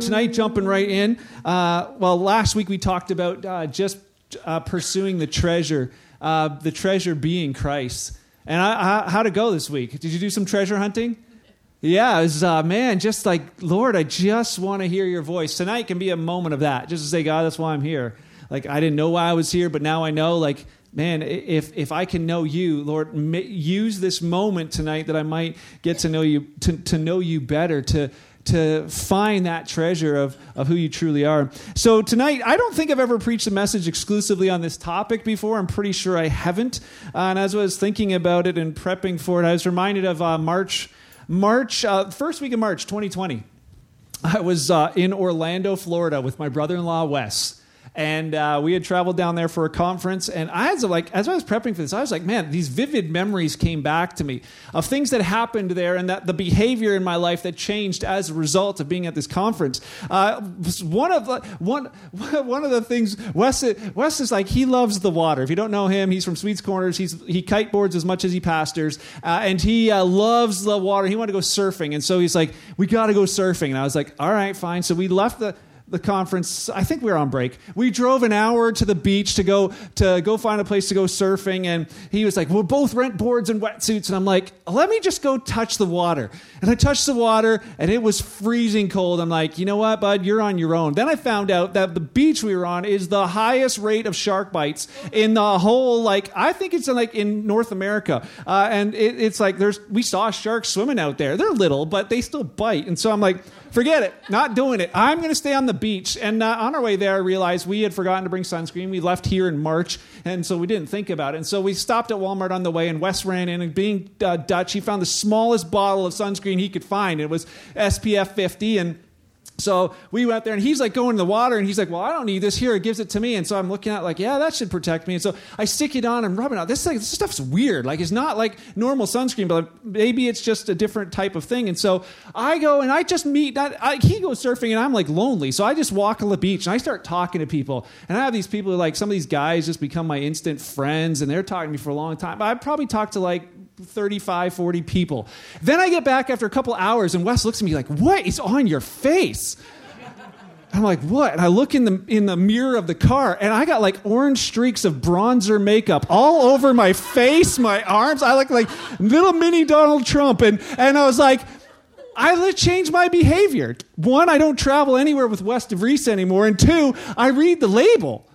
tonight, jumping right in. Uh, well, last week we talked about uh, just uh, pursuing the treasure, uh, the treasure being Christ. And I, I, how'd it go this week? Did you do some treasure hunting? Yeah, it was, uh, man, just like, Lord, I just want to hear your voice. Tonight can be a moment of that, just to say, God, that's why I'm here. Like, I didn't know why I was here, but now I know, like, man, if, if I can know you, Lord, use this moment tonight that I might get to know you, to, to know you better, to, to find that treasure of, of who you truly are. So, tonight, I don't think I've ever preached a message exclusively on this topic before. I'm pretty sure I haven't. Uh, and as I was thinking about it and prepping for it, I was reminded of uh, March, March, uh, first week of March 2020. I was uh, in Orlando, Florida with my brother in law, Wes and uh, we had traveled down there for a conference and i had like as i was prepping for this i was like man these vivid memories came back to me of things that happened there and that the behavior in my life that changed as a result of being at this conference. Uh, one of the one one of the things wes wes is like he loves the water. If you don't know him he's from sweets corners. He's he kiteboards as much as he pastors uh, and he uh, loves the water. He wanted to go surfing and so he's like we got to go surfing. And i was like all right fine. So we left the the conference. I think we were on break. We drove an hour to the beach to go to go find a place to go surfing, and he was like, "We'll both rent boards and wetsuits." And I'm like, "Let me just go touch the water." And I touched the water, and it was freezing cold. I'm like, "You know what, bud? You're on your own." Then I found out that the beach we were on is the highest rate of shark bites in the whole. Like, I think it's in, like in North America, uh, and it, it's like there's we saw sharks swimming out there. They're little, but they still bite, and so I'm like forget it. Not doing it. I'm going to stay on the beach. And uh, on our way there, I realized we had forgotten to bring sunscreen. We left here in March, and so we didn't think about it. And so we stopped at Walmart on the way, and Wes ran in, and being uh, Dutch, he found the smallest bottle of sunscreen he could find. It was SPF 50, and so we went there and he's like going in the water and he's like, Well, I don't need this here. It gives it to me. And so I'm looking at like, yeah, that should protect me. And so I stick it on and rub it out. This, like, this stuff's weird. Like it's not like normal sunscreen, but maybe it's just a different type of thing. And so I go and I just meet that I, he goes surfing and I'm like lonely. So I just walk on the beach and I start talking to people. And I have these people who like some of these guys just become my instant friends and they're talking to me for a long time. I probably talked to like 35, 40 people. Then I get back after a couple hours, and Wes looks at me like, What is on your face? I'm like, what? And I look in the in the mirror of the car, and I got like orange streaks of bronzer makeup all over my face, my arms. I look like little mini Donald Trump, and and I was like, I changed my behavior. One, I don't travel anywhere with Wes DeVries anymore, and two, I read the label.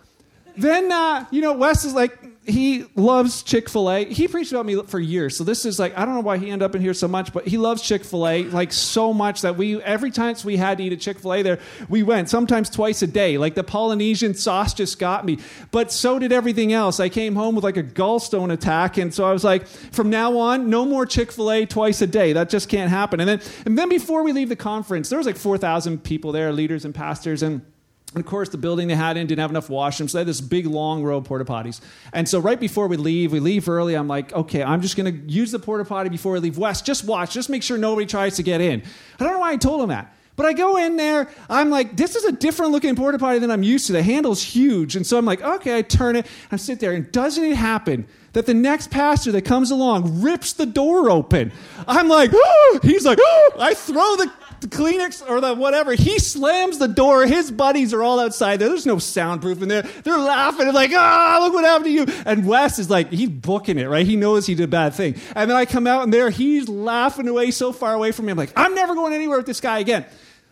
Then uh, you know, Wes is like, he loves Chick fil A. He preached about me for years. So this is like, I don't know why he ended up in here so much, but he loves Chick fil A like so much that we, every time we had to eat a Chick fil A there, we went, sometimes twice a day. Like the Polynesian sauce just got me. But so did everything else. I came home with like a gallstone attack. And so I was like, from now on, no more Chick fil A twice a day. That just can't happen. And then, and then before we leave the conference, there was like 4,000 people there, leaders and pastors. And and of course, the building they had in didn't have enough washrooms. So they had this big, long row of porta potties. And so right before we leave, we leave early. I'm like, okay, I'm just going to use the porta potty before we leave Wes. Just watch. Just make sure nobody tries to get in. I don't know why I told him that. But I go in there, I'm like, this is a different looking porta potty than I'm used to. The handle's huge. And so I'm like, okay, I turn it, I sit there, and doesn't it happen that the next pastor that comes along rips the door open? I'm like, he's like, I throw the the Kleenex or the whatever. He slams the door. His buddies are all outside there. There's no soundproof in there. They're laughing and like, ah, look what happened to you. And Wes is like, he's booking it, right? He knows he did a bad thing. And then I come out and there, he's laughing away so far away from me. I'm like, I'm never going anywhere with this guy again.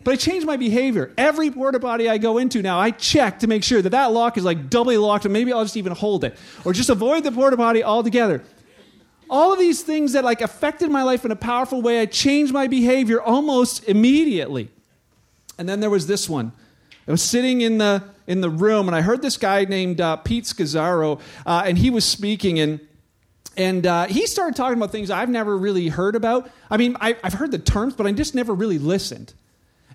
But I changed my behavior. Every porta potty I go into now, I check to make sure that that lock is like doubly locked, and maybe I'll just even hold it, or just avoid the porta potty altogether. All of these things that like affected my life in a powerful way i changed my behavior almost immediately. And then there was this one. I was sitting in the in the room and i heard this guy named uh, pete Scazzero uh, and he was speaking and and uh, he started talking about things i've never really heard about. I mean I, i've heard the terms but i just never really listened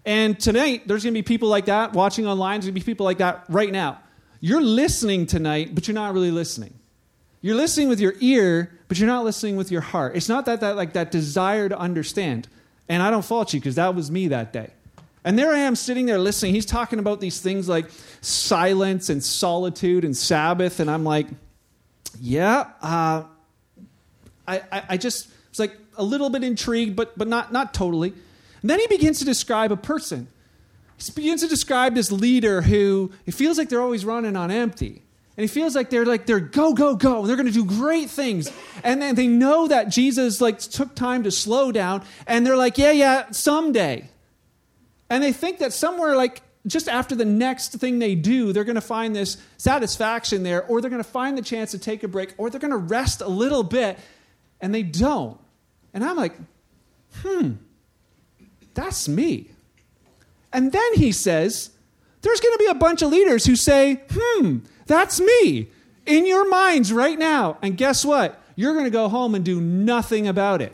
and tonight there's going to be people like that watching online there's going to be people like that right now you're listening tonight but you're not really listening you're listening with your ear, but you're not listening with your heart. It's not that, that like that desire to understand. And I don't fault you because that was me that day. And there I am sitting there listening. He's talking about these things like silence and solitude and Sabbath. And I'm like, yeah, uh, I, I, I just was like a little bit intrigued, but, but not, not totally. And then he begins to describe a person. he begins to describe this leader who it feels like they're always running on empty. And he feels like they're like they're go go go and they're going to do great things. And then they know that Jesus like took time to slow down and they're like, "Yeah, yeah, someday." And they think that somewhere like just after the next thing they do, they're going to find this satisfaction there or they're going to find the chance to take a break or they're going to rest a little bit and they don't. And I'm like, "Hmm. That's me." And then he says, there's going to be a bunch of leaders who say, hmm, that's me in your minds right now. And guess what? You're going to go home and do nothing about it.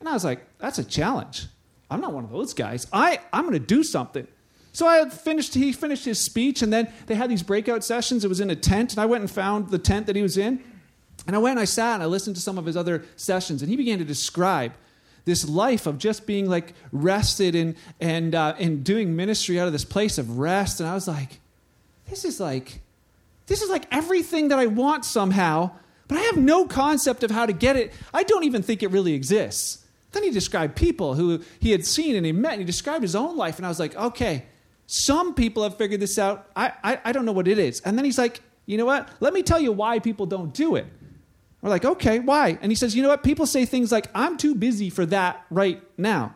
And I was like, that's a challenge. I'm not one of those guys. I, I'm going to do something. So I finished, he finished his speech, and then they had these breakout sessions. It was in a tent, and I went and found the tent that he was in. And I went and I sat and I listened to some of his other sessions, and he began to describe this life of just being like rested and and uh, and doing ministry out of this place of rest. And I was like, this is like this is like everything that I want somehow, but I have no concept of how to get it. I don't even think it really exists. Then he described people who he had seen and he met, and he described his own life. And I was like, okay, some people have figured this out. I, I, I don't know what it is. And then he's like, you know what? Let me tell you why people don't do it. We're like, okay, why? And he says, you know what? People say things like, I'm too busy for that right now.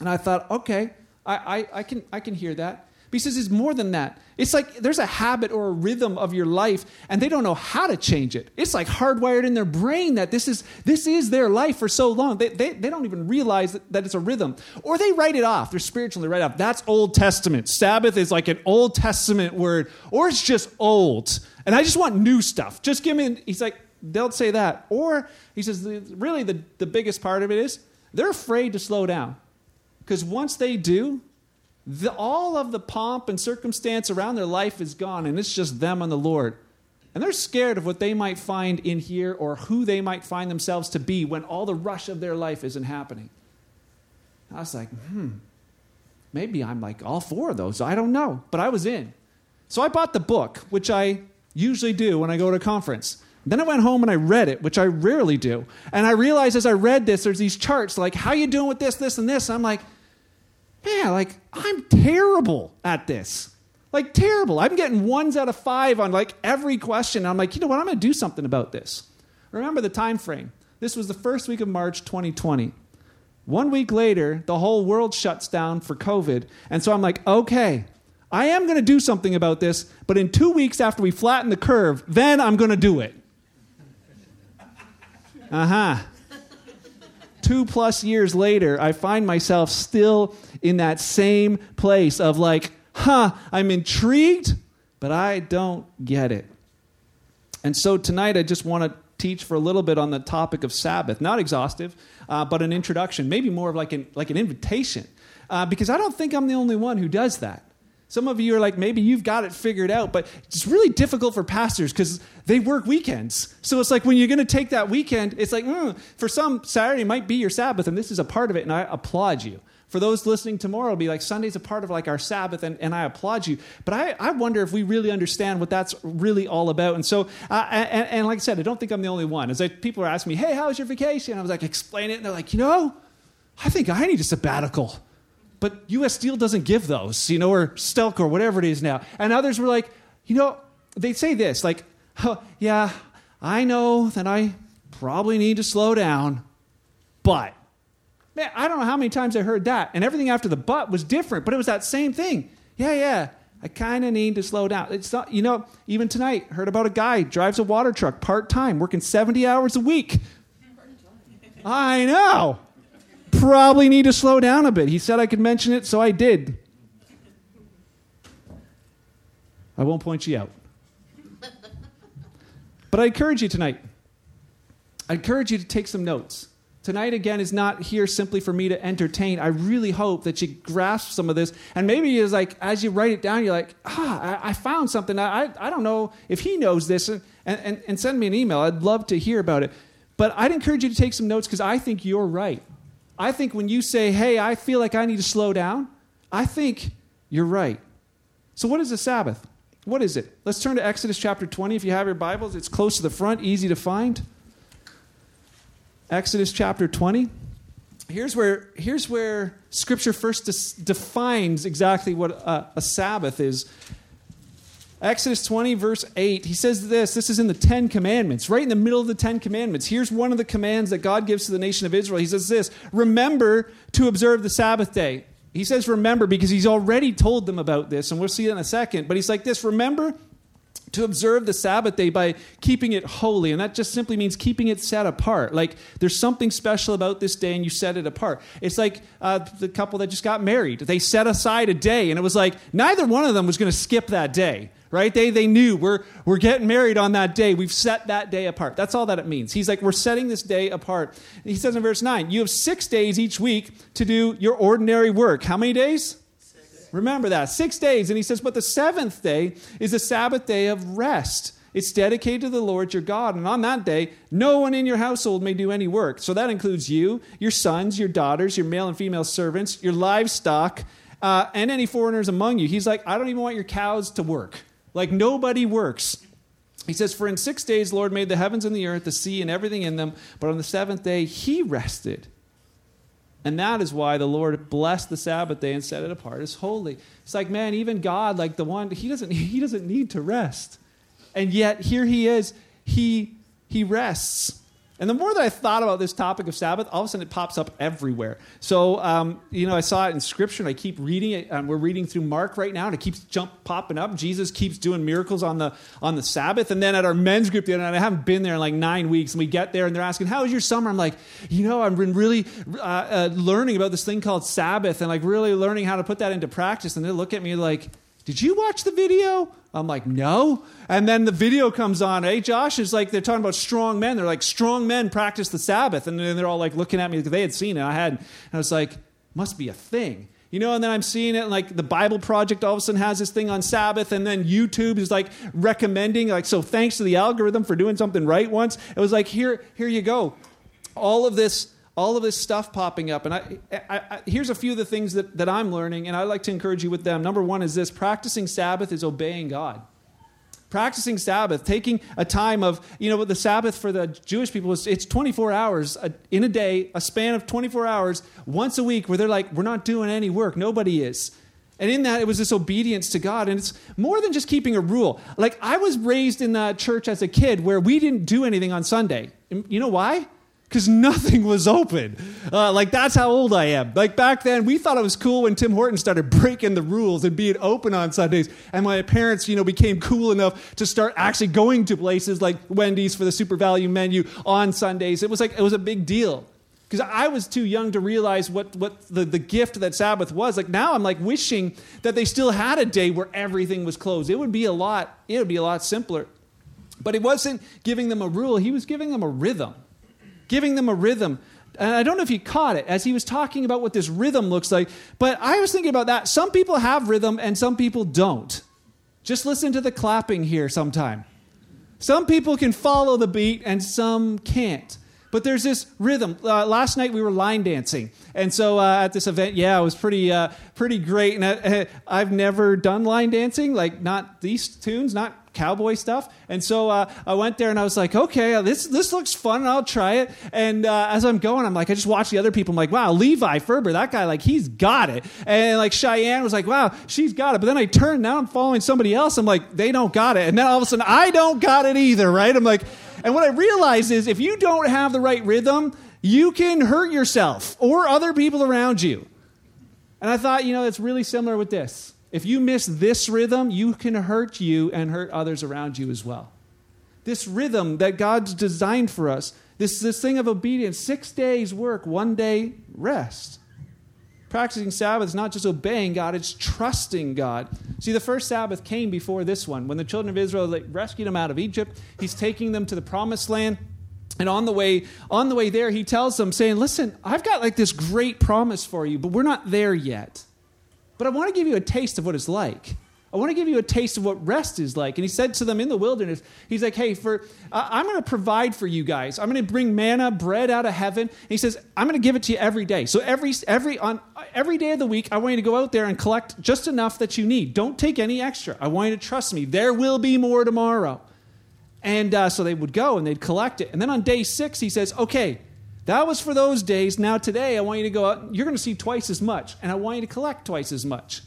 And I thought, okay, I, I, I can, I can hear that. But he says it's more than that. It's like there's a habit or a rhythm of your life, and they don't know how to change it. It's like hardwired in their brain that this is, this is their life for so long. They, they, they don't even realize that, that it's a rhythm. Or they write it off. They're spiritually write off. That's Old Testament. Sabbath is like an Old Testament word, or it's just old. And I just want new stuff. Just give me, he's like, they'll say that. Or he says, really, the, the biggest part of it is they're afraid to slow down. Because once they do, the, all of the pomp and circumstance around their life is gone, and it's just them and the Lord. And they're scared of what they might find in here or who they might find themselves to be when all the rush of their life isn't happening. I was like, hmm, maybe I'm like all four of those. I don't know. But I was in. So I bought the book, which I usually do when I go to a conference. Then I went home and I read it, which I rarely do. And I realized as I read this, there's these charts like, how you doing with this, this, and this? And I'm like, man, like, I'm terrible at this. Like, terrible. I'm getting ones out of five on like every question. I'm like, you know what? I'm going to do something about this. Remember the time frame. This was the first week of March 2020. One week later, the whole world shuts down for COVID. And so I'm like, okay, I am going to do something about this, but in two weeks after we flatten the curve, then I'm going to do it. Uh huh. Two plus years later, I find myself still in that same place of like, huh, I'm intrigued, but I don't get it. And so tonight, I just want to teach for a little bit on the topic of Sabbath. Not exhaustive, uh, but an introduction, maybe more of like an, like an invitation. Uh, because I don't think I'm the only one who does that. Some of you are like, maybe you've got it figured out, but it's really difficult for pastors because they work weekends. So it's like when you're going to take that weekend, it's like, mm, for some, Saturday might be your Sabbath, and this is a part of it, and I applaud you. For those listening tomorrow, it'll be like Sunday's a part of like our Sabbath, and, and I applaud you. But I, I wonder if we really understand what that's really all about. And so, uh, and, and, like I said, I don't think I'm the only one. As like, people are asking me, hey, how was your vacation? I was like, explain it, and they're like, you know, I think I need a sabbatical but U.S. Steel doesn't give those, you know, or Stelco or whatever it is now. And others were like, you know, they say this, like, oh, yeah, I know that I probably need to slow down, but man, I don't know how many times I heard that, and everything after the but was different, but it was that same thing. Yeah, yeah, I kind of need to slow down. It's not, you know, even tonight, heard about a guy drives a water truck part time, working 70 hours a week. I know probably need to slow down a bit. He said I could mention it, so I did. I won't point you out. But I encourage you tonight. I encourage you to take some notes. Tonight, again, is not here simply for me to entertain. I really hope that you grasp some of this. And maybe it's like, as you write it down, you're like, ah, I, I found something. I, I don't know if he knows this. And, and, and send me an email. I'd love to hear about it. But I'd encourage you to take some notes because I think you're right. I think when you say, hey, I feel like I need to slow down, I think you're right. So, what is the Sabbath? What is it? Let's turn to Exodus chapter 20. If you have your Bibles, it's close to the front, easy to find. Exodus chapter 20. here's where here's where Scripture first defines exactly what a, a Sabbath is. Exodus 20, verse 8, he says this. This is in the Ten Commandments, right in the middle of the Ten Commandments. Here's one of the commands that God gives to the nation of Israel. He says this Remember to observe the Sabbath day. He says remember because he's already told them about this, and we'll see it in a second. But he's like this Remember to observe the Sabbath day by keeping it holy. And that just simply means keeping it set apart. Like there's something special about this day and you set it apart. It's like uh, the couple that just got married. They set aside a day and it was like neither one of them was going to skip that day. Right? They, they knew we're, we're getting married on that day. We've set that day apart. That's all that it means. He's like, we're setting this day apart. He says in verse 9, you have six days each week to do your ordinary work. How many days? Remember that. Six days. And he says, but the seventh day is a Sabbath day of rest. It's dedicated to the Lord your God. And on that day, no one in your household may do any work. So that includes you, your sons, your daughters, your male and female servants, your livestock, uh, and any foreigners among you. He's like, I don't even want your cows to work. Like, nobody works. He says, For in six days, Lord made the heavens and the earth, the sea, and everything in them. But on the seventh day, he rested. And that is why the Lord blessed the Sabbath day and set it apart as holy. It's like, man, even God, like the one, he doesn't, he doesn't need to rest. And yet here he is, he, he rests. And the more that I thought about this topic of Sabbath, all of a sudden it pops up everywhere. So, um, you know, I saw it in Scripture, and I keep reading it. And we're reading through Mark right now, and it keeps jump popping up. Jesus keeps doing miracles on the on the Sabbath. And then at our men's group the other night, I haven't been there in like nine weeks, and we get there, and they're asking, "How was your summer?" I'm like, you know, I've been really uh, uh, learning about this thing called Sabbath, and like really learning how to put that into practice. And they look at me like did you watch the video? I'm like, no. And then the video comes on. Hey, Josh is like, they're talking about strong men. They're like, strong men practice the Sabbath. And then they're all like looking at me they had seen it. I had. And I was like, must be a thing. You know, and then I'm seeing it, and like the Bible Project all of a sudden has this thing on Sabbath, and then YouTube is like recommending, like, so thanks to the algorithm for doing something right once. It was like, here, here you go. All of this all of this stuff popping up. And I, I, I, here's a few of the things that, that I'm learning, and I'd like to encourage you with them. Number one is this practicing Sabbath is obeying God. Practicing Sabbath, taking a time of, you know, the Sabbath for the Jewish people is it's 24 hours in a day, a span of 24 hours, once a week, where they're like, we're not doing any work. Nobody is. And in that, it was this obedience to God. And it's more than just keeping a rule. Like, I was raised in the church as a kid where we didn't do anything on Sunday. You know why? Because nothing was open. Uh, like that's how old I am. Like back then, we thought it was cool when Tim Horton started breaking the rules and being open on Sundays, and my parents, you know, became cool enough to start actually going to places like Wendy's for the super value menu on Sundays. It was like it was a big deal because I was too young to realize what what the, the gift that Sabbath was. Like now, I'm like wishing that they still had a day where everything was closed. It would be a lot. It would be a lot simpler. But he wasn't giving them a rule. He was giving them a rhythm giving them a rhythm. And I don't know if he caught it as he was talking about what this rhythm looks like, but I was thinking about that. Some people have rhythm and some people don't. Just listen to the clapping here sometime. Some people can follow the beat and some can't. But there's this rhythm. Uh, last night we were line dancing, and so uh, at this event, yeah, it was pretty, uh, pretty great. And I, I've never done line dancing, like not these tunes, not cowboy stuff. And so uh, I went there and I was like, okay, uh, this this looks fun. I'll try it. And uh, as I'm going, I'm like, I just watch the other people. I'm like, wow, Levi Ferber, that guy, like, he's got it. And like Cheyenne was like, wow, she's got it. But then I turn, now I'm following somebody else. I'm like, they don't got it. And then all of a sudden, I don't got it either, right? I'm like, and what I realize is if you don't have the right rhythm, you can hurt yourself or other people around you. And I thought, you know, it's really similar with this. If you miss this rhythm, you can hurt you and hurt others around you as well. This rhythm that God's designed for us, this, this thing of obedience, six days work, one day rest. Practicing Sabbath is not just obeying God, it's trusting God. See, the first Sabbath came before this one. When the children of Israel rescued them out of Egypt, He's taking them to the promised land. And on the way, on the way there, he tells them, saying, Listen, I've got like this great promise for you, but we're not there yet. But I want to give you a taste of what it's like. I want to give you a taste of what rest is like. And he said to them in the wilderness, he's like, hey, for uh, I'm going to provide for you guys. I'm going to bring manna, bread out of heaven. And he says, I'm going to give it to you every day. So every every on every day of the week, I want you to go out there and collect just enough that you need. Don't take any extra. I want you to trust me. There will be more tomorrow. And uh, so they would go and they'd collect it. And then on day six, he says, okay, That was for those days. Now, today, I want you to go out. You're going to see twice as much, and I want you to collect twice as much.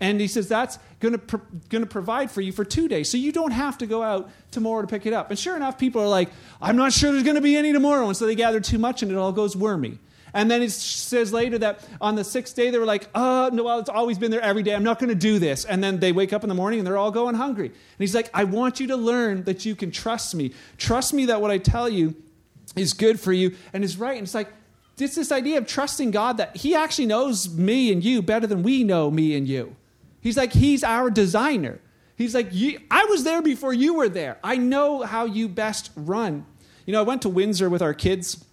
And he says that's going to, pro- going to provide for you for two days. So you don't have to go out tomorrow to pick it up. And sure enough, people are like, I'm not sure there's going to be any tomorrow. And so they gather too much and it all goes wormy. And then it says later that on the sixth day, they were like, oh, no, well, it's always been there every day. I'm not going to do this. And then they wake up in the morning and they're all going hungry. And he's like, I want you to learn that you can trust me. Trust me that what I tell you is good for you and is right. And it's like, it's this idea of trusting God that He actually knows me and you better than we know me and you. He's like, He's our designer. He's like, I was there before you were there. I know how you best run. You know, I went to Windsor with our kids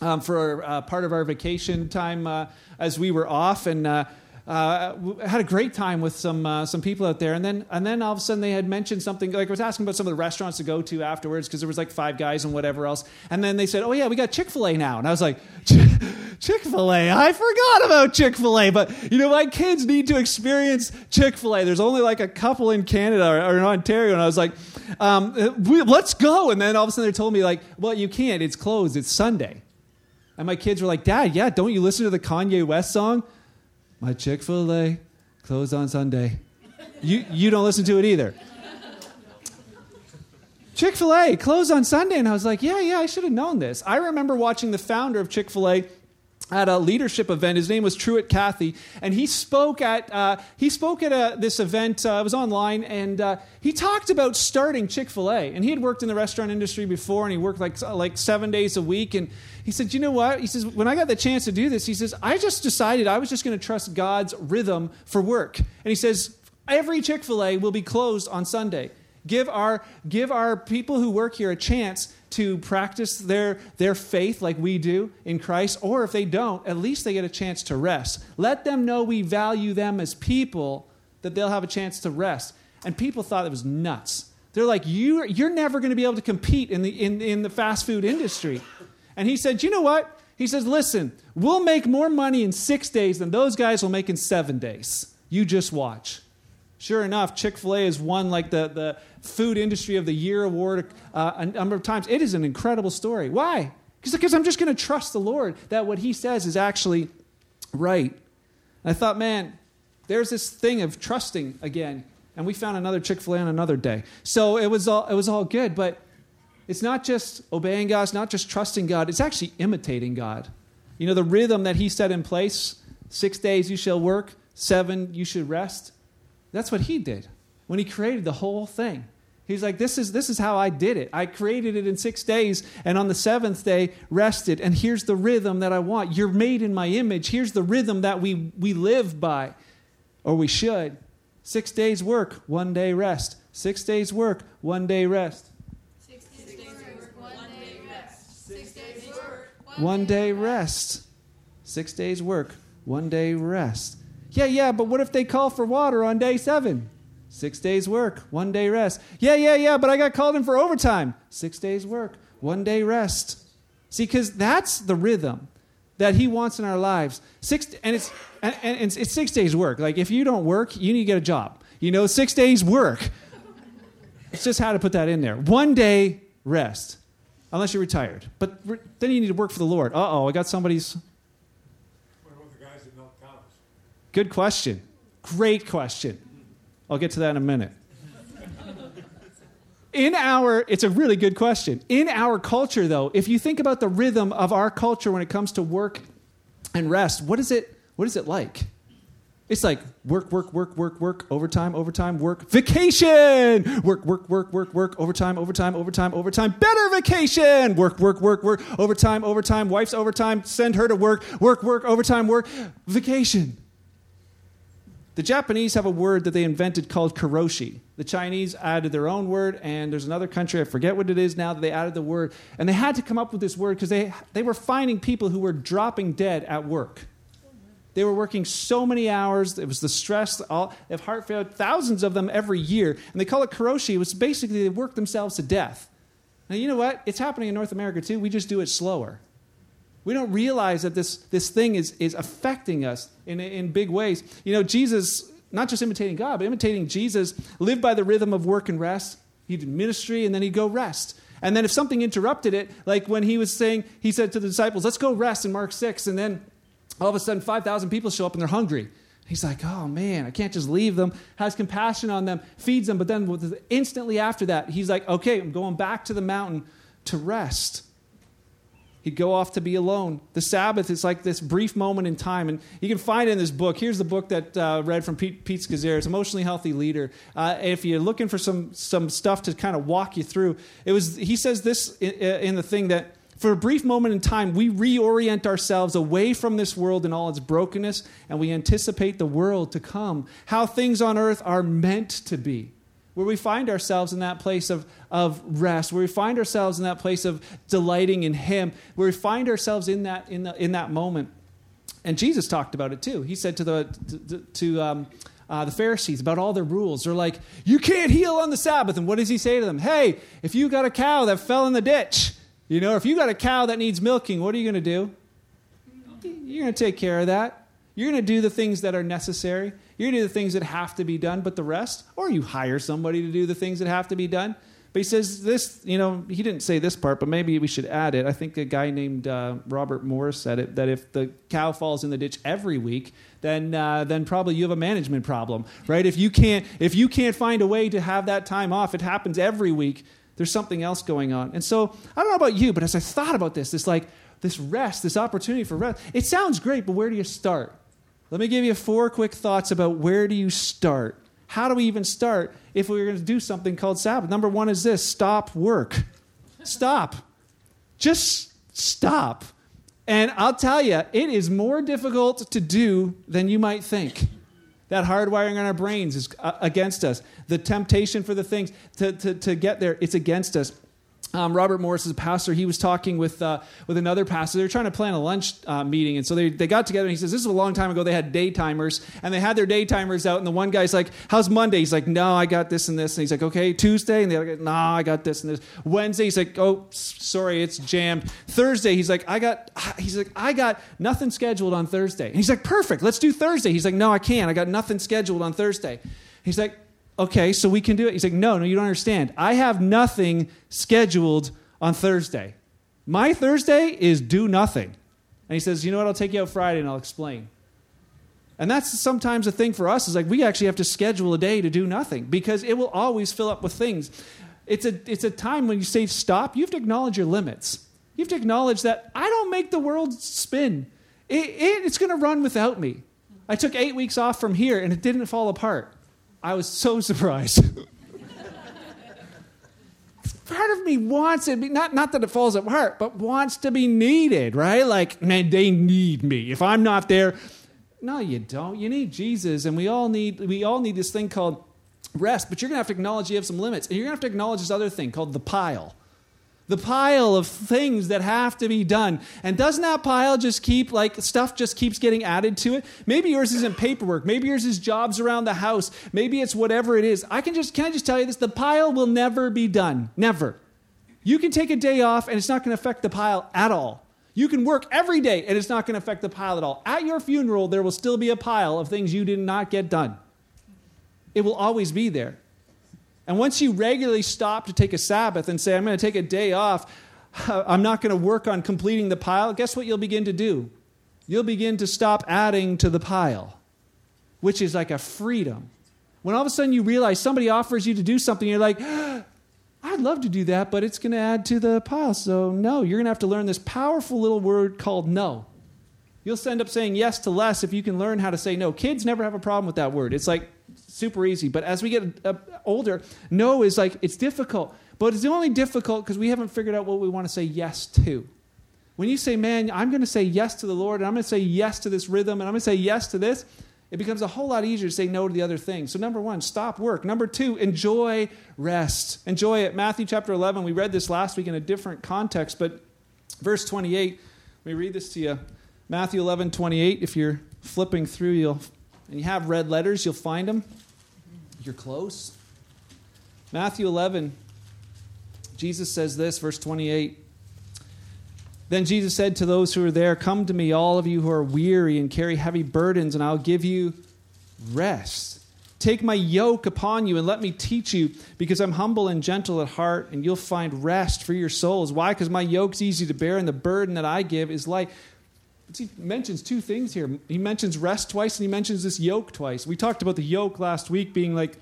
um, for uh, part of our vacation time uh, as we were off, and uh, uh had a great time with some uh, some people out there. And then and then all of a sudden they had mentioned something like I was asking about some of the restaurants to go to afterwards because there was like Five Guys and whatever else. And then they said, "Oh yeah, we got Chick Fil A now," and I was like. Chick fil A. I forgot about Chick fil A, but you know, my kids need to experience Chick fil A. There's only like a couple in Canada or, or in Ontario. And I was like, um, we, let's go. And then all of a sudden they told me, like, well, you can't. It's closed. It's Sunday. And my kids were like, Dad, yeah, don't you listen to the Kanye West song? My Chick fil A closed on Sunday. You, you don't listen to it either. Chick fil A closed on Sunday. And I was like, yeah, yeah, I should have known this. I remember watching the founder of Chick fil A at a leadership event. His name was Truett Cathy, and he spoke at uh, he spoke at a, this event. Uh, it was online, and uh, he talked about starting Chick Fil A. And he had worked in the restaurant industry before, and he worked like like seven days a week. And he said, "You know what?" He says, "When I got the chance to do this, he says I just decided I was just going to trust God's rhythm for work." And he says, "Every Chick Fil A will be closed on Sunday." Give our, give our people who work here a chance to practice their, their faith like we do in Christ, or if they don't, at least they get a chance to rest. Let them know we value them as people, that they'll have a chance to rest. And people thought it was nuts. They're like, you, you're never going to be able to compete in the, in, in the fast food industry. And he said, you know what? He says, listen, we'll make more money in six days than those guys will make in seven days. You just watch. Sure enough, Chick fil A has won like the, the Food Industry of the Year award uh, a number of times. It is an incredible story. Why? Because I'm just going to trust the Lord that what He says is actually right. And I thought, man, there's this thing of trusting again. And we found another Chick fil A on another day. So it was, all, it was all good. But it's not just obeying God, it's not just trusting God, it's actually imitating God. You know, the rhythm that He set in place six days you shall work, seven you should rest that's what he did when he created the whole thing. He's like, this is, this is how I did it. I created it in six days, and on the seventh day, rested. And here's the rhythm that I want. You're made in my image. Here's the rhythm that we, we live by, or we should. Six days work, one day rest. Six days work, one day rest. Six days work, one day rest. Six days work, one day rest. Six days work, one day rest. Yeah, yeah, but what if they call for water on day seven? Six days work, one day rest. Yeah, yeah, yeah, but I got called in for overtime. Six days work, one day rest. See, because that's the rhythm that he wants in our lives. Six, and it's and, and it's, it's six days work. Like if you don't work, you need to get a job. You know, six days work. It's just how to put that in there. One day rest, unless you're retired. But re- then you need to work for the Lord. Uh oh, I got somebody's What about the guys that milk cows? Good question. Great question. I'll get to that in a minute. In our, it's a really good question. In our culture, though, if you think about the rhythm of our culture when it comes to work and rest, what is it, what is it like? It's like work, work, work, work, work, overtime, overtime, work, vacation, work, work, work, work, work, overtime, overtime, overtime, overtime, better vacation, work, work, work, work, overtime, overtime, wife's overtime, send her to work, work, work, overtime, work, vacation. The Japanese have a word that they invented called karoshi. The Chinese added their own word, and there's another country, I forget what it is now, that they added the word. And they had to come up with this word because they, they were finding people who were dropping dead at work. They were working so many hours. It was the stress all, of heart failure, thousands of them every year. And they call it karoshi. It was basically they worked themselves to death. Now, you know what? It's happening in North America too. We just do it slower. We don't realize that this, this thing is, is affecting us in, in big ways. You know, Jesus, not just imitating God, but imitating Jesus, lived by the rhythm of work and rest. He did ministry and then he'd go rest. And then if something interrupted it, like when he was saying, he said to the disciples, let's go rest in Mark 6. And then all of a sudden, 5,000 people show up and they're hungry. He's like, oh man, I can't just leave them. Has compassion on them, feeds them. But then instantly after that, he's like, okay, I'm going back to the mountain to rest. He'd go off to be alone. The Sabbath is like this brief moment in time. And you can find in this book. Here's the book that uh, read from Pete, Pete Scazzero. Emotionally Healthy Leader. Uh, if you're looking for some, some stuff to kind of walk you through, it was, he says this in, in the thing that for a brief moment in time, we reorient ourselves away from this world and all its brokenness, and we anticipate the world to come, how things on earth are meant to be where we find ourselves in that place of, of rest, where we find ourselves in that place of delighting in Him, where we find ourselves in that, in, the, in that moment. And Jesus talked about it too. He said to the, to, to um, uh, the Pharisees about all their rules. They're like, you can't heal on the Sabbath. And what does he say to them? Hey, if you got a cow that fell in the ditch, you know, if you got a cow that needs milking, what are you going to do? You're going to take care of that. You're going to do the things that are necessary. You're going to do the things that have to be done, but the rest, or you hire somebody to do the things that have to be done. But he says this, you know, he didn't say this part, but maybe we should add it. I think a guy named uh, Robert Morris said it that if the cow falls in the ditch every week, then uh, then probably you have a management problem, right? If you can't if you can't find a way to have that time off, it happens every week. There's something else going on. And so I don't know about you, but as I thought about this, this like this rest, this opportunity for rest, it sounds great, but where do you start? Let me give you four quick thoughts about where do you start? How do we even start if we are going to do something called Sabbath? Number one is this stop work. Stop. Just stop. And I'll tell you, it is more difficult to do than you might think. That hardwiring on our brains is uh, against us. The temptation for the things to, to, to get there, it's against us. Um, Robert Morris is a pastor. He was talking with uh, with another pastor. They were trying to plan a lunch uh, meeting, and so they, they got together. And he says, "This is a long time ago. They had day timers, and they had their day timers out. And the one guy's like, "How's Monday?" He's like, "No, I got this and this." And he's like, "Okay, Tuesday." And the other guy, "No, I got this and this." Wednesday, he's like, "Oh, sorry, it's jammed." Thursday, he's like, "I got," he's like, "I got nothing scheduled on Thursday." And he's like, "Perfect, let's do Thursday." He's like, "No, I can't. I got nothing scheduled on Thursday." He's like, "Okay, so we can do it." He's like, "No, no, you don't understand. I have nothing scheduled." on Thursday. My Thursday is do nothing. And he says, You know what? I'll take you out Friday and I'll explain. And that's sometimes a thing for us is like we actually have to schedule a day to do nothing because it will always fill up with things. It's a, it's a time when you say stop, you have to acknowledge your limits. You have to acknowledge that I don't make the world spin. It, it, it's going to run without me. I took eight weeks off from here and it didn't fall apart. I was so surprised. part of me wants it, not, not that it falls apart, but wants to be needed, right? Like, man, they need me. If I'm not there, no, you don't. You need Jesus, and we all need we all need this thing called rest. But you're gonna have to acknowledge you have some limits, and you're gonna have to acknowledge this other thing called the pile the pile of things that have to be done. And doesn't that pile just keep, like, stuff just keeps getting added to it? Maybe yours isn't paperwork. Maybe yours is jobs around the house. Maybe it's whatever it is. I can just, can I just tell you this? The pile will never be done. Never. You can take a day off and it's not going to affect the pile at all. You can work every day and it's not going to affect the pile at all. At your funeral, there will still be a pile of things you did not get done. It will always be there. And once you regularly stop to take a Sabbath and say, I'm going to take a day off, I'm not going to work on completing the pile, guess what you'll begin to do? You'll begin to stop adding to the pile, which is like a freedom. When all of a sudden you realize somebody offers you to do something, you're like, I'd love to do that, but it's going to add to the pile. So, no, you're going to have to learn this powerful little word called no. You'll end up saying yes to less if you can learn how to say no. Kids never have a problem with that word. It's like super easy. But as we get uh, older, no is like, it's difficult. But it's only difficult because we haven't figured out what we want to say yes to. When you say, man, I'm going to say yes to the Lord, and I'm going to say yes to this rhythm, and I'm going to say yes to this, it becomes a whole lot easier to say no to the other things. So, number one, stop work. Number two, enjoy rest. Enjoy it. Matthew chapter 11, we read this last week in a different context, but verse 28, let me read this to you. Matthew 11, 28, if you're flipping through, you'll, and you have red letters, you'll find them. You're close. Matthew 11, Jesus says this, verse 28. Then Jesus said to those who were there, Come to me, all of you who are weary and carry heavy burdens, and I'll give you rest. Take my yoke upon you and let me teach you, because I'm humble and gentle at heart, and you'll find rest for your souls. Why? Because my yoke's easy to bear, and the burden that I give is light. He mentions two things here. He mentions rest twice, and he mentions this yoke twice. We talked about the yoke last week being like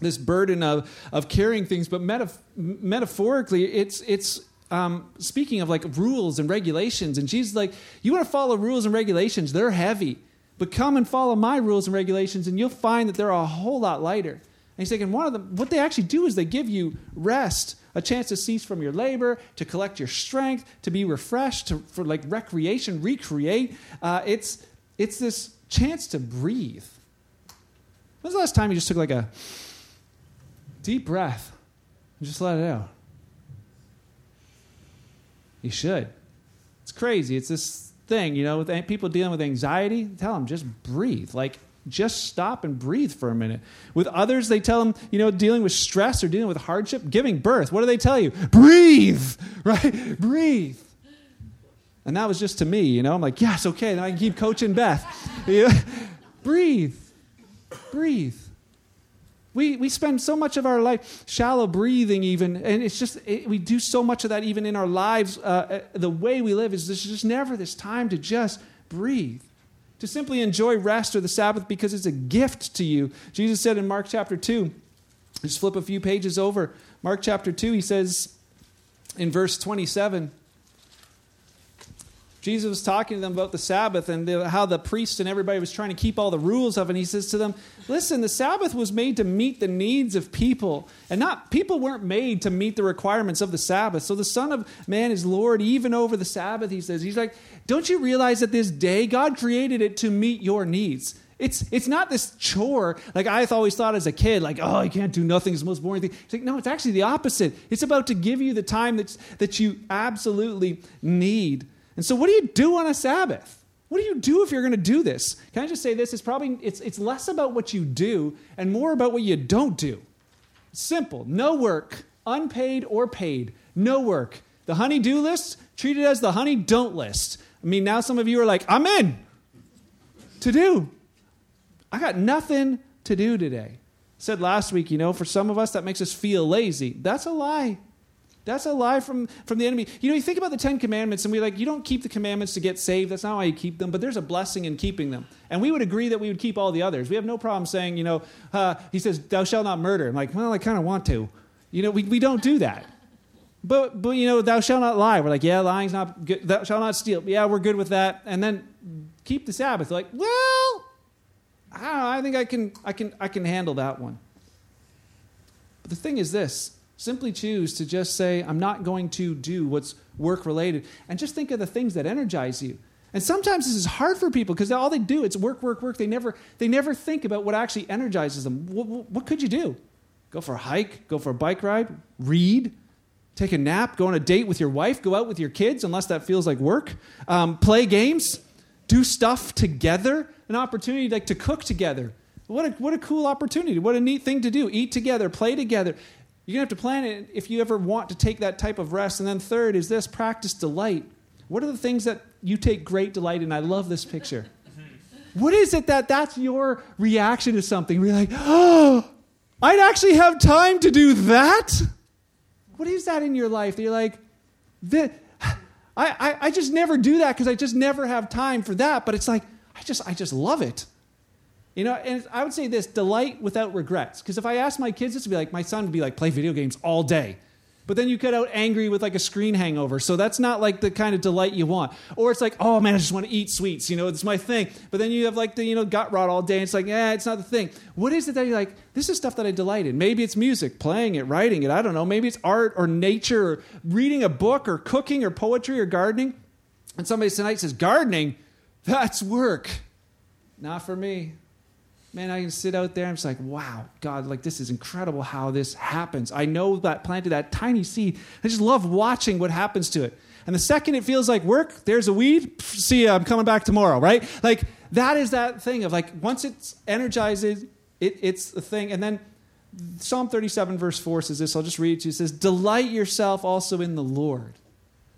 this burden of, of carrying things, but metaf- metaphorically, it's, it's um, speaking of like rules and regulations. And Jesus like, you want to follow rules and regulations, they're heavy. But come and follow my rules and regulations, and you'll find that they're a whole lot lighter. And he's thinking, one of them, what they actually do is they give you rest, a chance to cease from your labor, to collect your strength, to be refreshed, to, for like recreation, recreate. Uh, it's, it's this chance to breathe. When's the last time you just took like a deep breath and just let it out? You should. It's crazy. It's this thing, you know, with people dealing with anxiety, tell them just breathe. Like, just stop and breathe for a minute. With others, they tell them, you know, dealing with stress or dealing with hardship, giving birth. What do they tell you? Breathe, right? Breathe. And that was just to me, you know. I'm like, yes, okay, then I can keep coaching Beth. breathe, breathe. We, we spend so much of our life shallow breathing, even, and it's just, it, we do so much of that even in our lives. Uh, uh, the way we live is there's just never this time to just breathe, to simply enjoy rest or the Sabbath because it's a gift to you. Jesus said in Mark chapter 2, just flip a few pages over. Mark chapter 2, he says in verse 27, Jesus was talking to them about the Sabbath and the, how the priests and everybody was trying to keep all the rules of it. And he says to them, Listen, the Sabbath was made to meet the needs of people. And not people weren't made to meet the requirements of the Sabbath. So the Son of Man is Lord even over the Sabbath, he says. He's like, Don't you realize that this day, God created it to meet your needs? It's, it's not this chore like I've always thought as a kid, like, oh, I can't do nothing. It's the most boring thing. It's like, no, it's actually the opposite. It's about to give you the time that's, that you absolutely need. And so, what do you do on a Sabbath? What do you do if you're going to do this? Can I just say this? It's probably it's, it's less about what you do and more about what you don't do. Simple. No work, unpaid or paid. No work. The honey do list, treated as the honey don't list. I mean, now some of you are like, I'm in to do. I got nothing to do today. Said last week, you know, for some of us that makes us feel lazy. That's a lie. That's a lie from, from the enemy. You know, you think about the Ten Commandments, and we like, you don't keep the commandments to get saved. That's not why you keep them, but there's a blessing in keeping them. And we would agree that we would keep all the others. We have no problem saying, you know, uh, he says, thou shalt not murder. I'm like, well, I kind of want to. You know, we, we don't do that. But, but, you know, thou shalt not lie. We're like, yeah, lying's not good. Thou shalt not steal. Yeah, we're good with that. And then keep the Sabbath. Like, well, I know. I think I can, I can, I can handle that one. But the thing is this Simply choose to just say, I'm not going to do what's work related. And just think of the things that energize you. And sometimes this is hard for people because all they do is work, work, work. They never, they never think about what actually energizes them. What, what, could you do? Go for a hike, go for a bike ride, read, take a nap, go on a date with your wife, go out with your kids, unless that feels like work, um, play games, do stuff together, an opportunity like to cook together. What a, what a cool opportunity. What a neat thing to do. Eat together, play together. You're going to have to plan it if you ever want to take that type of rest. And then, third, is this practice delight. What are the things that you take great delight in? I love this picture. what is it that that's your reaction to something? We're like, oh, I'd actually have time to do that? What is that in your life that you're like, I, I, I just never do that because I just never have time for that. But it's like, I just, I just love it. You know, and I would say this delight without regrets. Because if I asked my kids, this would be like, my son would be like, play video games all day. But then you get out angry with like a screen hangover. So that's not like the kind of delight you want. Or it's like, oh man, I just want to eat sweets. You know, it's my thing. But then you have like the, you know, gut rot all day. And it's like, yeah, it's not the thing. What is it that you're like, this is stuff that I delight in? Maybe it's music, playing it, writing it. I don't know. Maybe it's art or nature or reading a book or cooking or poetry or gardening. And somebody tonight says, gardening? That's work. Not for me man, I can sit out there. I'm just like, wow, God, like this is incredible how this happens. I know that planted that tiny seed. I just love watching what happens to it. And the second it feels like work, there's a weed. See ya, I'm coming back tomorrow, right? Like that is that thing of like once it's energized, it, it's the thing. And then Psalm 37, verse 4 says this. I'll just read it to you. It says, Delight yourself also in the Lord.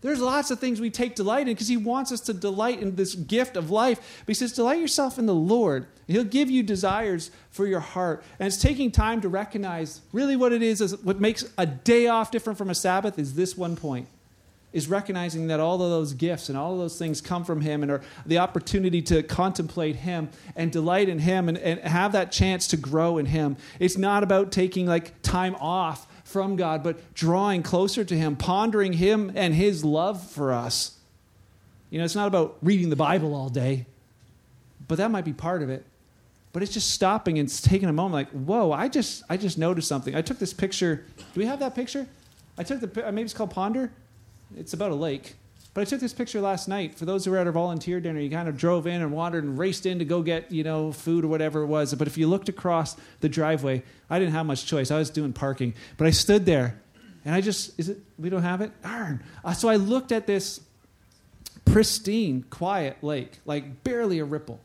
There's lots of things we take delight in because He wants us to delight in this gift of life. But He says, Delight yourself in the Lord. He'll give you desires for your heart. And it's taking time to recognize really what it is, is what makes a day off different from a Sabbath is this one point is recognizing that all of those gifts and all of those things come from Him and are the opportunity to contemplate Him and delight in Him and, and have that chance to grow in Him. It's not about taking like time off from God, but drawing closer to Him, pondering Him and His love for us. You know, it's not about reading the Bible all day, but that might be part of it. But it's just stopping and taking a moment, like, whoa! I just, I just noticed something. I took this picture. Do we have that picture? I took the. Maybe it's called Ponder. It's about a lake. But I took this picture last night. For those who were at our volunteer dinner, you kind of drove in and wandered and raced in to go get, you know, food or whatever it was. But if you looked across the driveway, I didn't have much choice. I was doing parking. But I stood there and I just, is it, we don't have it? Darn. Uh, so I looked at this pristine, quiet lake, like barely a ripple.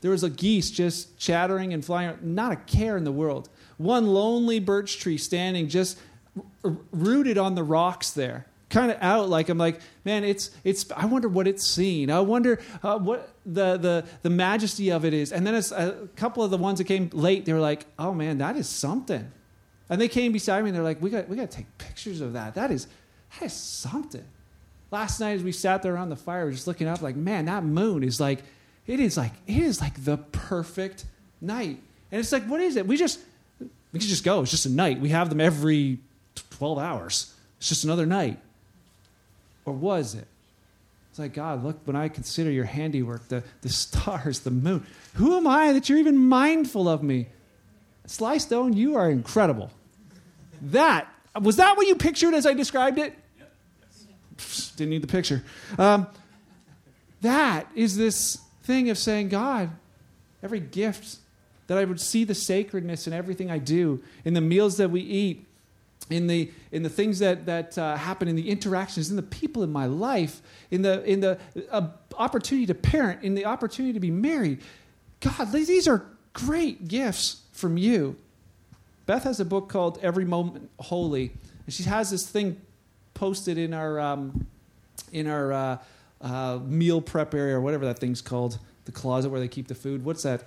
There was a geese just chattering and flying, not a care in the world. One lonely birch tree standing just rooted on the rocks there kind of out like i'm like man it's it's i wonder what it's seen. I wonder uh, what the, the the majesty of it is. And then a couple of the ones that came late they were like oh man that is something. And they came beside me and they're like we got we got to take pictures of that. That is that is something. Last night as we sat there around the fire just looking up like man that moon is like it is like it is like the perfect night. And it's like what is it? We just we can just go. It's just a night. We have them every 12 hours. It's just another night or was it? It's like, God, look, when I consider your handiwork, the, the stars, the moon, who am I that you're even mindful of me? Sly Stone, you are incredible. That, was that what you pictured as I described it? Yep. Didn't need the picture. Um, that is this thing of saying, God, every gift that I would see the sacredness in everything I do, in the meals that we eat, in the in the things that that uh, happen in the interactions in the people in my life in the in the uh, opportunity to parent in the opportunity to be married. God these are great gifts from you. Beth has a book called every moment holy and she has this thing posted in our um, in our uh, uh meal prep area or whatever that thing's called the closet where they keep the food. What's that?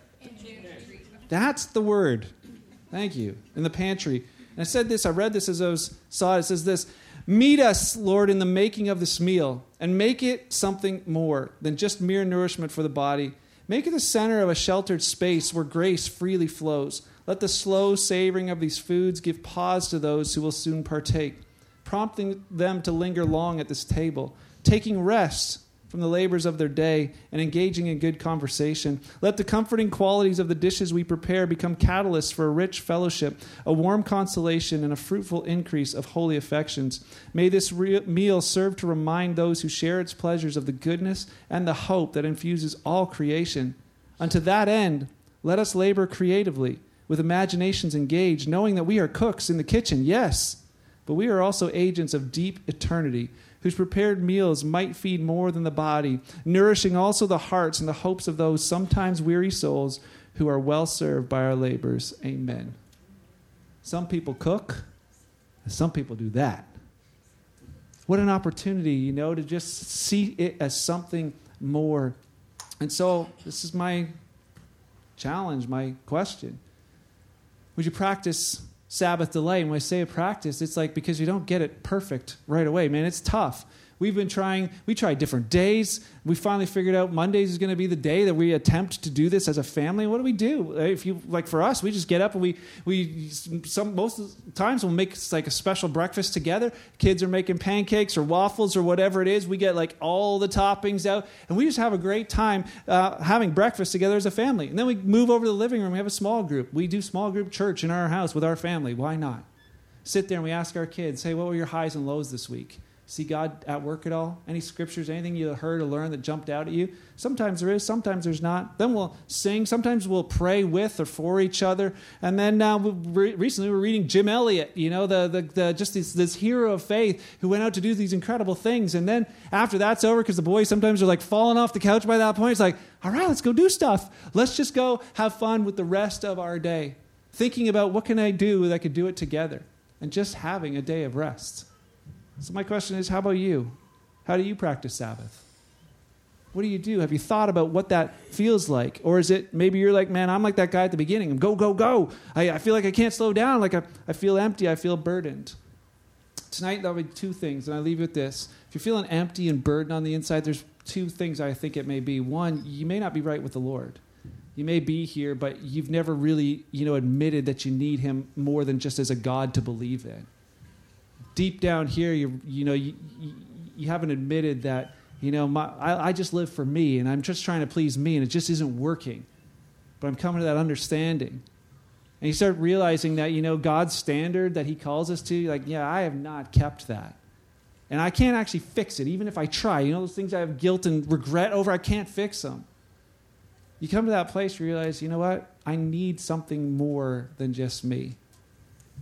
That's the word. Thank you. In the pantry and I said this, I read this as I was, saw it. It says this Meet us, Lord, in the making of this meal, and make it something more than just mere nourishment for the body. Make it the center of a sheltered space where grace freely flows. Let the slow savoring of these foods give pause to those who will soon partake, prompting them to linger long at this table, taking rest from the labors of their day and engaging in good conversation. Let the comforting qualities of the dishes we prepare become catalysts for a rich fellowship, a warm consolation, and a fruitful increase of holy affections. May this re- meal serve to remind those who share its pleasures of the goodness and the hope that infuses all creation. Unto that end, let us labor creatively, with imaginations engaged, knowing that we are cooks in the kitchen, yes, but we are also agents of deep eternity whose prepared meals might feed more than the body, nourishing also the hearts and the hopes of those sometimes weary souls who are well served by our labors. Amen. Some people cook, some people do that. What an opportunity, you know, to just see it as something more. And so, this is my challenge, my question. Would you practice Sabbath delay. And when I say a practice, it's like because you don't get it perfect right away, man, it's tough. We've been trying, we tried different days. We finally figured out Mondays is going to be the day that we attempt to do this as a family. What do we do? If you, like for us, we just get up and we, we some, most of the times we'll make like a special breakfast together. Kids are making pancakes or waffles or whatever it is. We get like all the toppings out and we just have a great time uh, having breakfast together as a family. And then we move over to the living room. We have a small group. We do small group church in our house with our family. Why not? Sit there and we ask our kids, hey, what were your highs and lows this week? See God at work at all? Any scriptures, anything you heard or learned that jumped out at you? Sometimes there is, sometimes there's not. Then we'll sing. Sometimes we'll pray with or for each other. And then uh, we recently we were reading Jim Elliot, you know, the, the, the just this, this hero of faith who went out to do these incredible things. And then after that's over, because the boys sometimes are like falling off the couch by that point, it's like, all right, let's go do stuff. Let's just go have fun with the rest of our day. Thinking about what can I do that could do it together. And just having a day of rest. So my question is, how about you? How do you practice Sabbath? What do you do? Have you thought about what that feels like? Or is it maybe you're like, man, I'm like that guy at the beginning. I'm go, go, go. I, I feel like I can't slow down. Like I, I feel empty. I feel burdened. Tonight, there'll be two things, and I leave you with this. If you're feeling empty and burdened on the inside, there's two things I think it may be. One, you may not be right with the Lord. You may be here, but you've never really, you know, admitted that you need Him more than just as a God to believe in. Deep down here, you you know, you, you, haven't admitted that, you know, my, I, I just live for me, and I'm just trying to please me, and it just isn't working. But I'm coming to that understanding. And you start realizing that, you know, God's standard that He calls us to, like, yeah, I have not kept that. And I can't actually fix it, even if I try. You know, those things I have guilt and regret over, I can't fix them you come to that place you realize, you know what? I need something more than just me.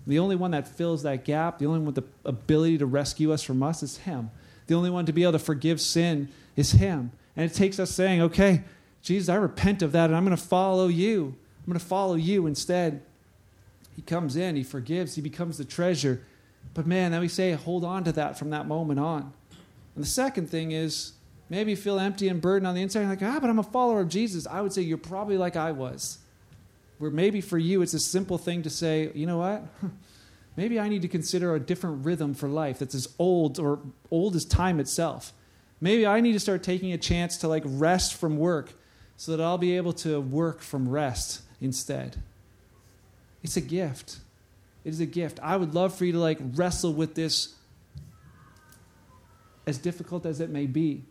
The only one that fills that gap, the only one with the ability to rescue us from us is Him. The only one to be able to forgive sin is Him. And it takes us saying, okay, Jesus, I repent of that and I'm going to follow you. I'm going to follow you instead. He comes in, He forgives, He becomes the treasure. But man, then we say, hold on to that from that moment on. And the second thing is, Maybe you feel empty and burdened on the inside. You're like, ah, but I'm a follower of Jesus. I would say you're probably like I was. Where maybe for you it's a simple thing to say, you know what? maybe I need to consider a different rhythm for life that's as old or old as time itself. Maybe I need to start taking a chance to like rest from work so that I'll be able to work from rest instead. It's a gift. It is a gift. I would love for you to like wrestle with this as difficult as it may be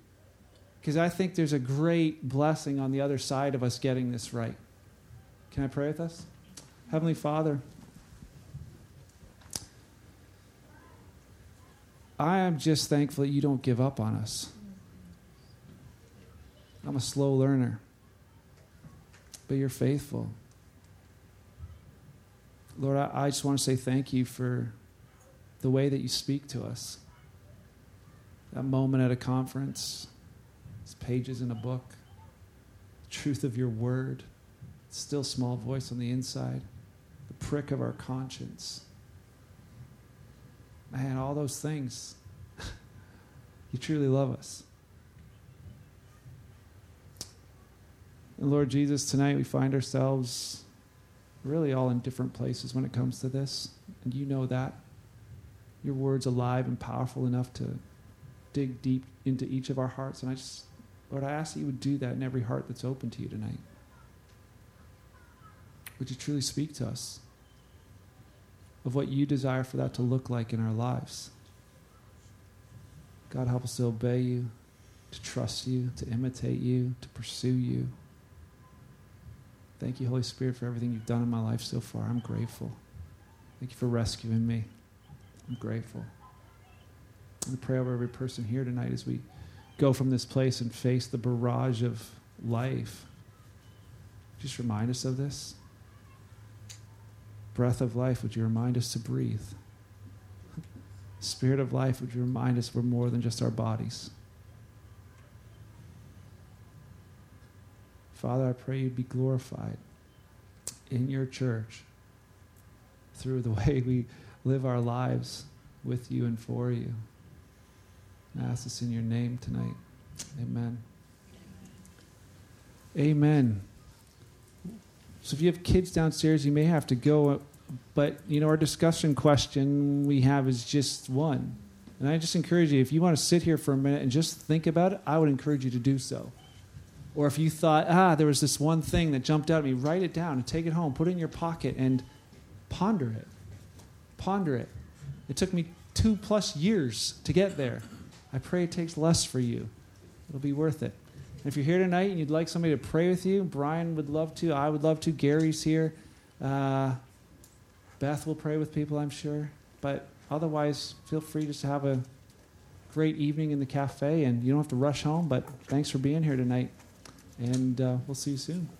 because I think there's a great blessing on the other side of us getting this right. Can I pray with us? Heavenly Father, I am just thankful that you don't give up on us. I'm a slow learner, but you're faithful. Lord, I, just want to say thank you for the way that you speak to us. That moment at a conference, pages in a book, truth of your word, still small voice on the inside, the prick of our conscience. Man, all those things. you truly love us. And Lord Jesus, tonight we find ourselves really all in different places when it comes to this. And you know that. Your word's are alive and powerful enough to dig deep into each of our hearts. And I just Lord, I ask that you would do that in every heart that's open to you tonight. Would you truly speak to us of what you desire for that to look like in our lives? God, help us to obey you, to trust you, to imitate you, to pursue you. Thank you, Holy Spirit, for everything you've done in my life so far. I'm grateful. Thank you for rescuing me. I'm grateful. I pray over every person here tonight as we go from this place and face the barrage of life. Just remind us of this. Breath of life, would you remind us to breathe? Spirit of life, would you remind us we're more than just our bodies? Father, I pray you'd be glorified in your church through the way we live our lives with you and for you. I ask this in your name tonight. Amen. Amen. So if you have kids downstairs, you may have to go, but you know our discussion question we have is just one. And I just encourage you, if you want to sit here for a minute and just think about it, I would encourage you to do so. Or if you thought, ah, there was this one thing that jumped out at me, write it down and take it home, put it in your pocket, and ponder it. Ponder it. It took me two plus years to get there. I pray it takes less for you. It'll be worth it. And if you're here tonight and you'd like somebody to pray with you, Brian would love to. I would love to. Gary's here. Uh, Beth will pray with people, I'm sure. But otherwise, feel free just to have a great evening in the cafe. And you don't have to rush home, but thanks for being here tonight. And uh, we'll see you soon.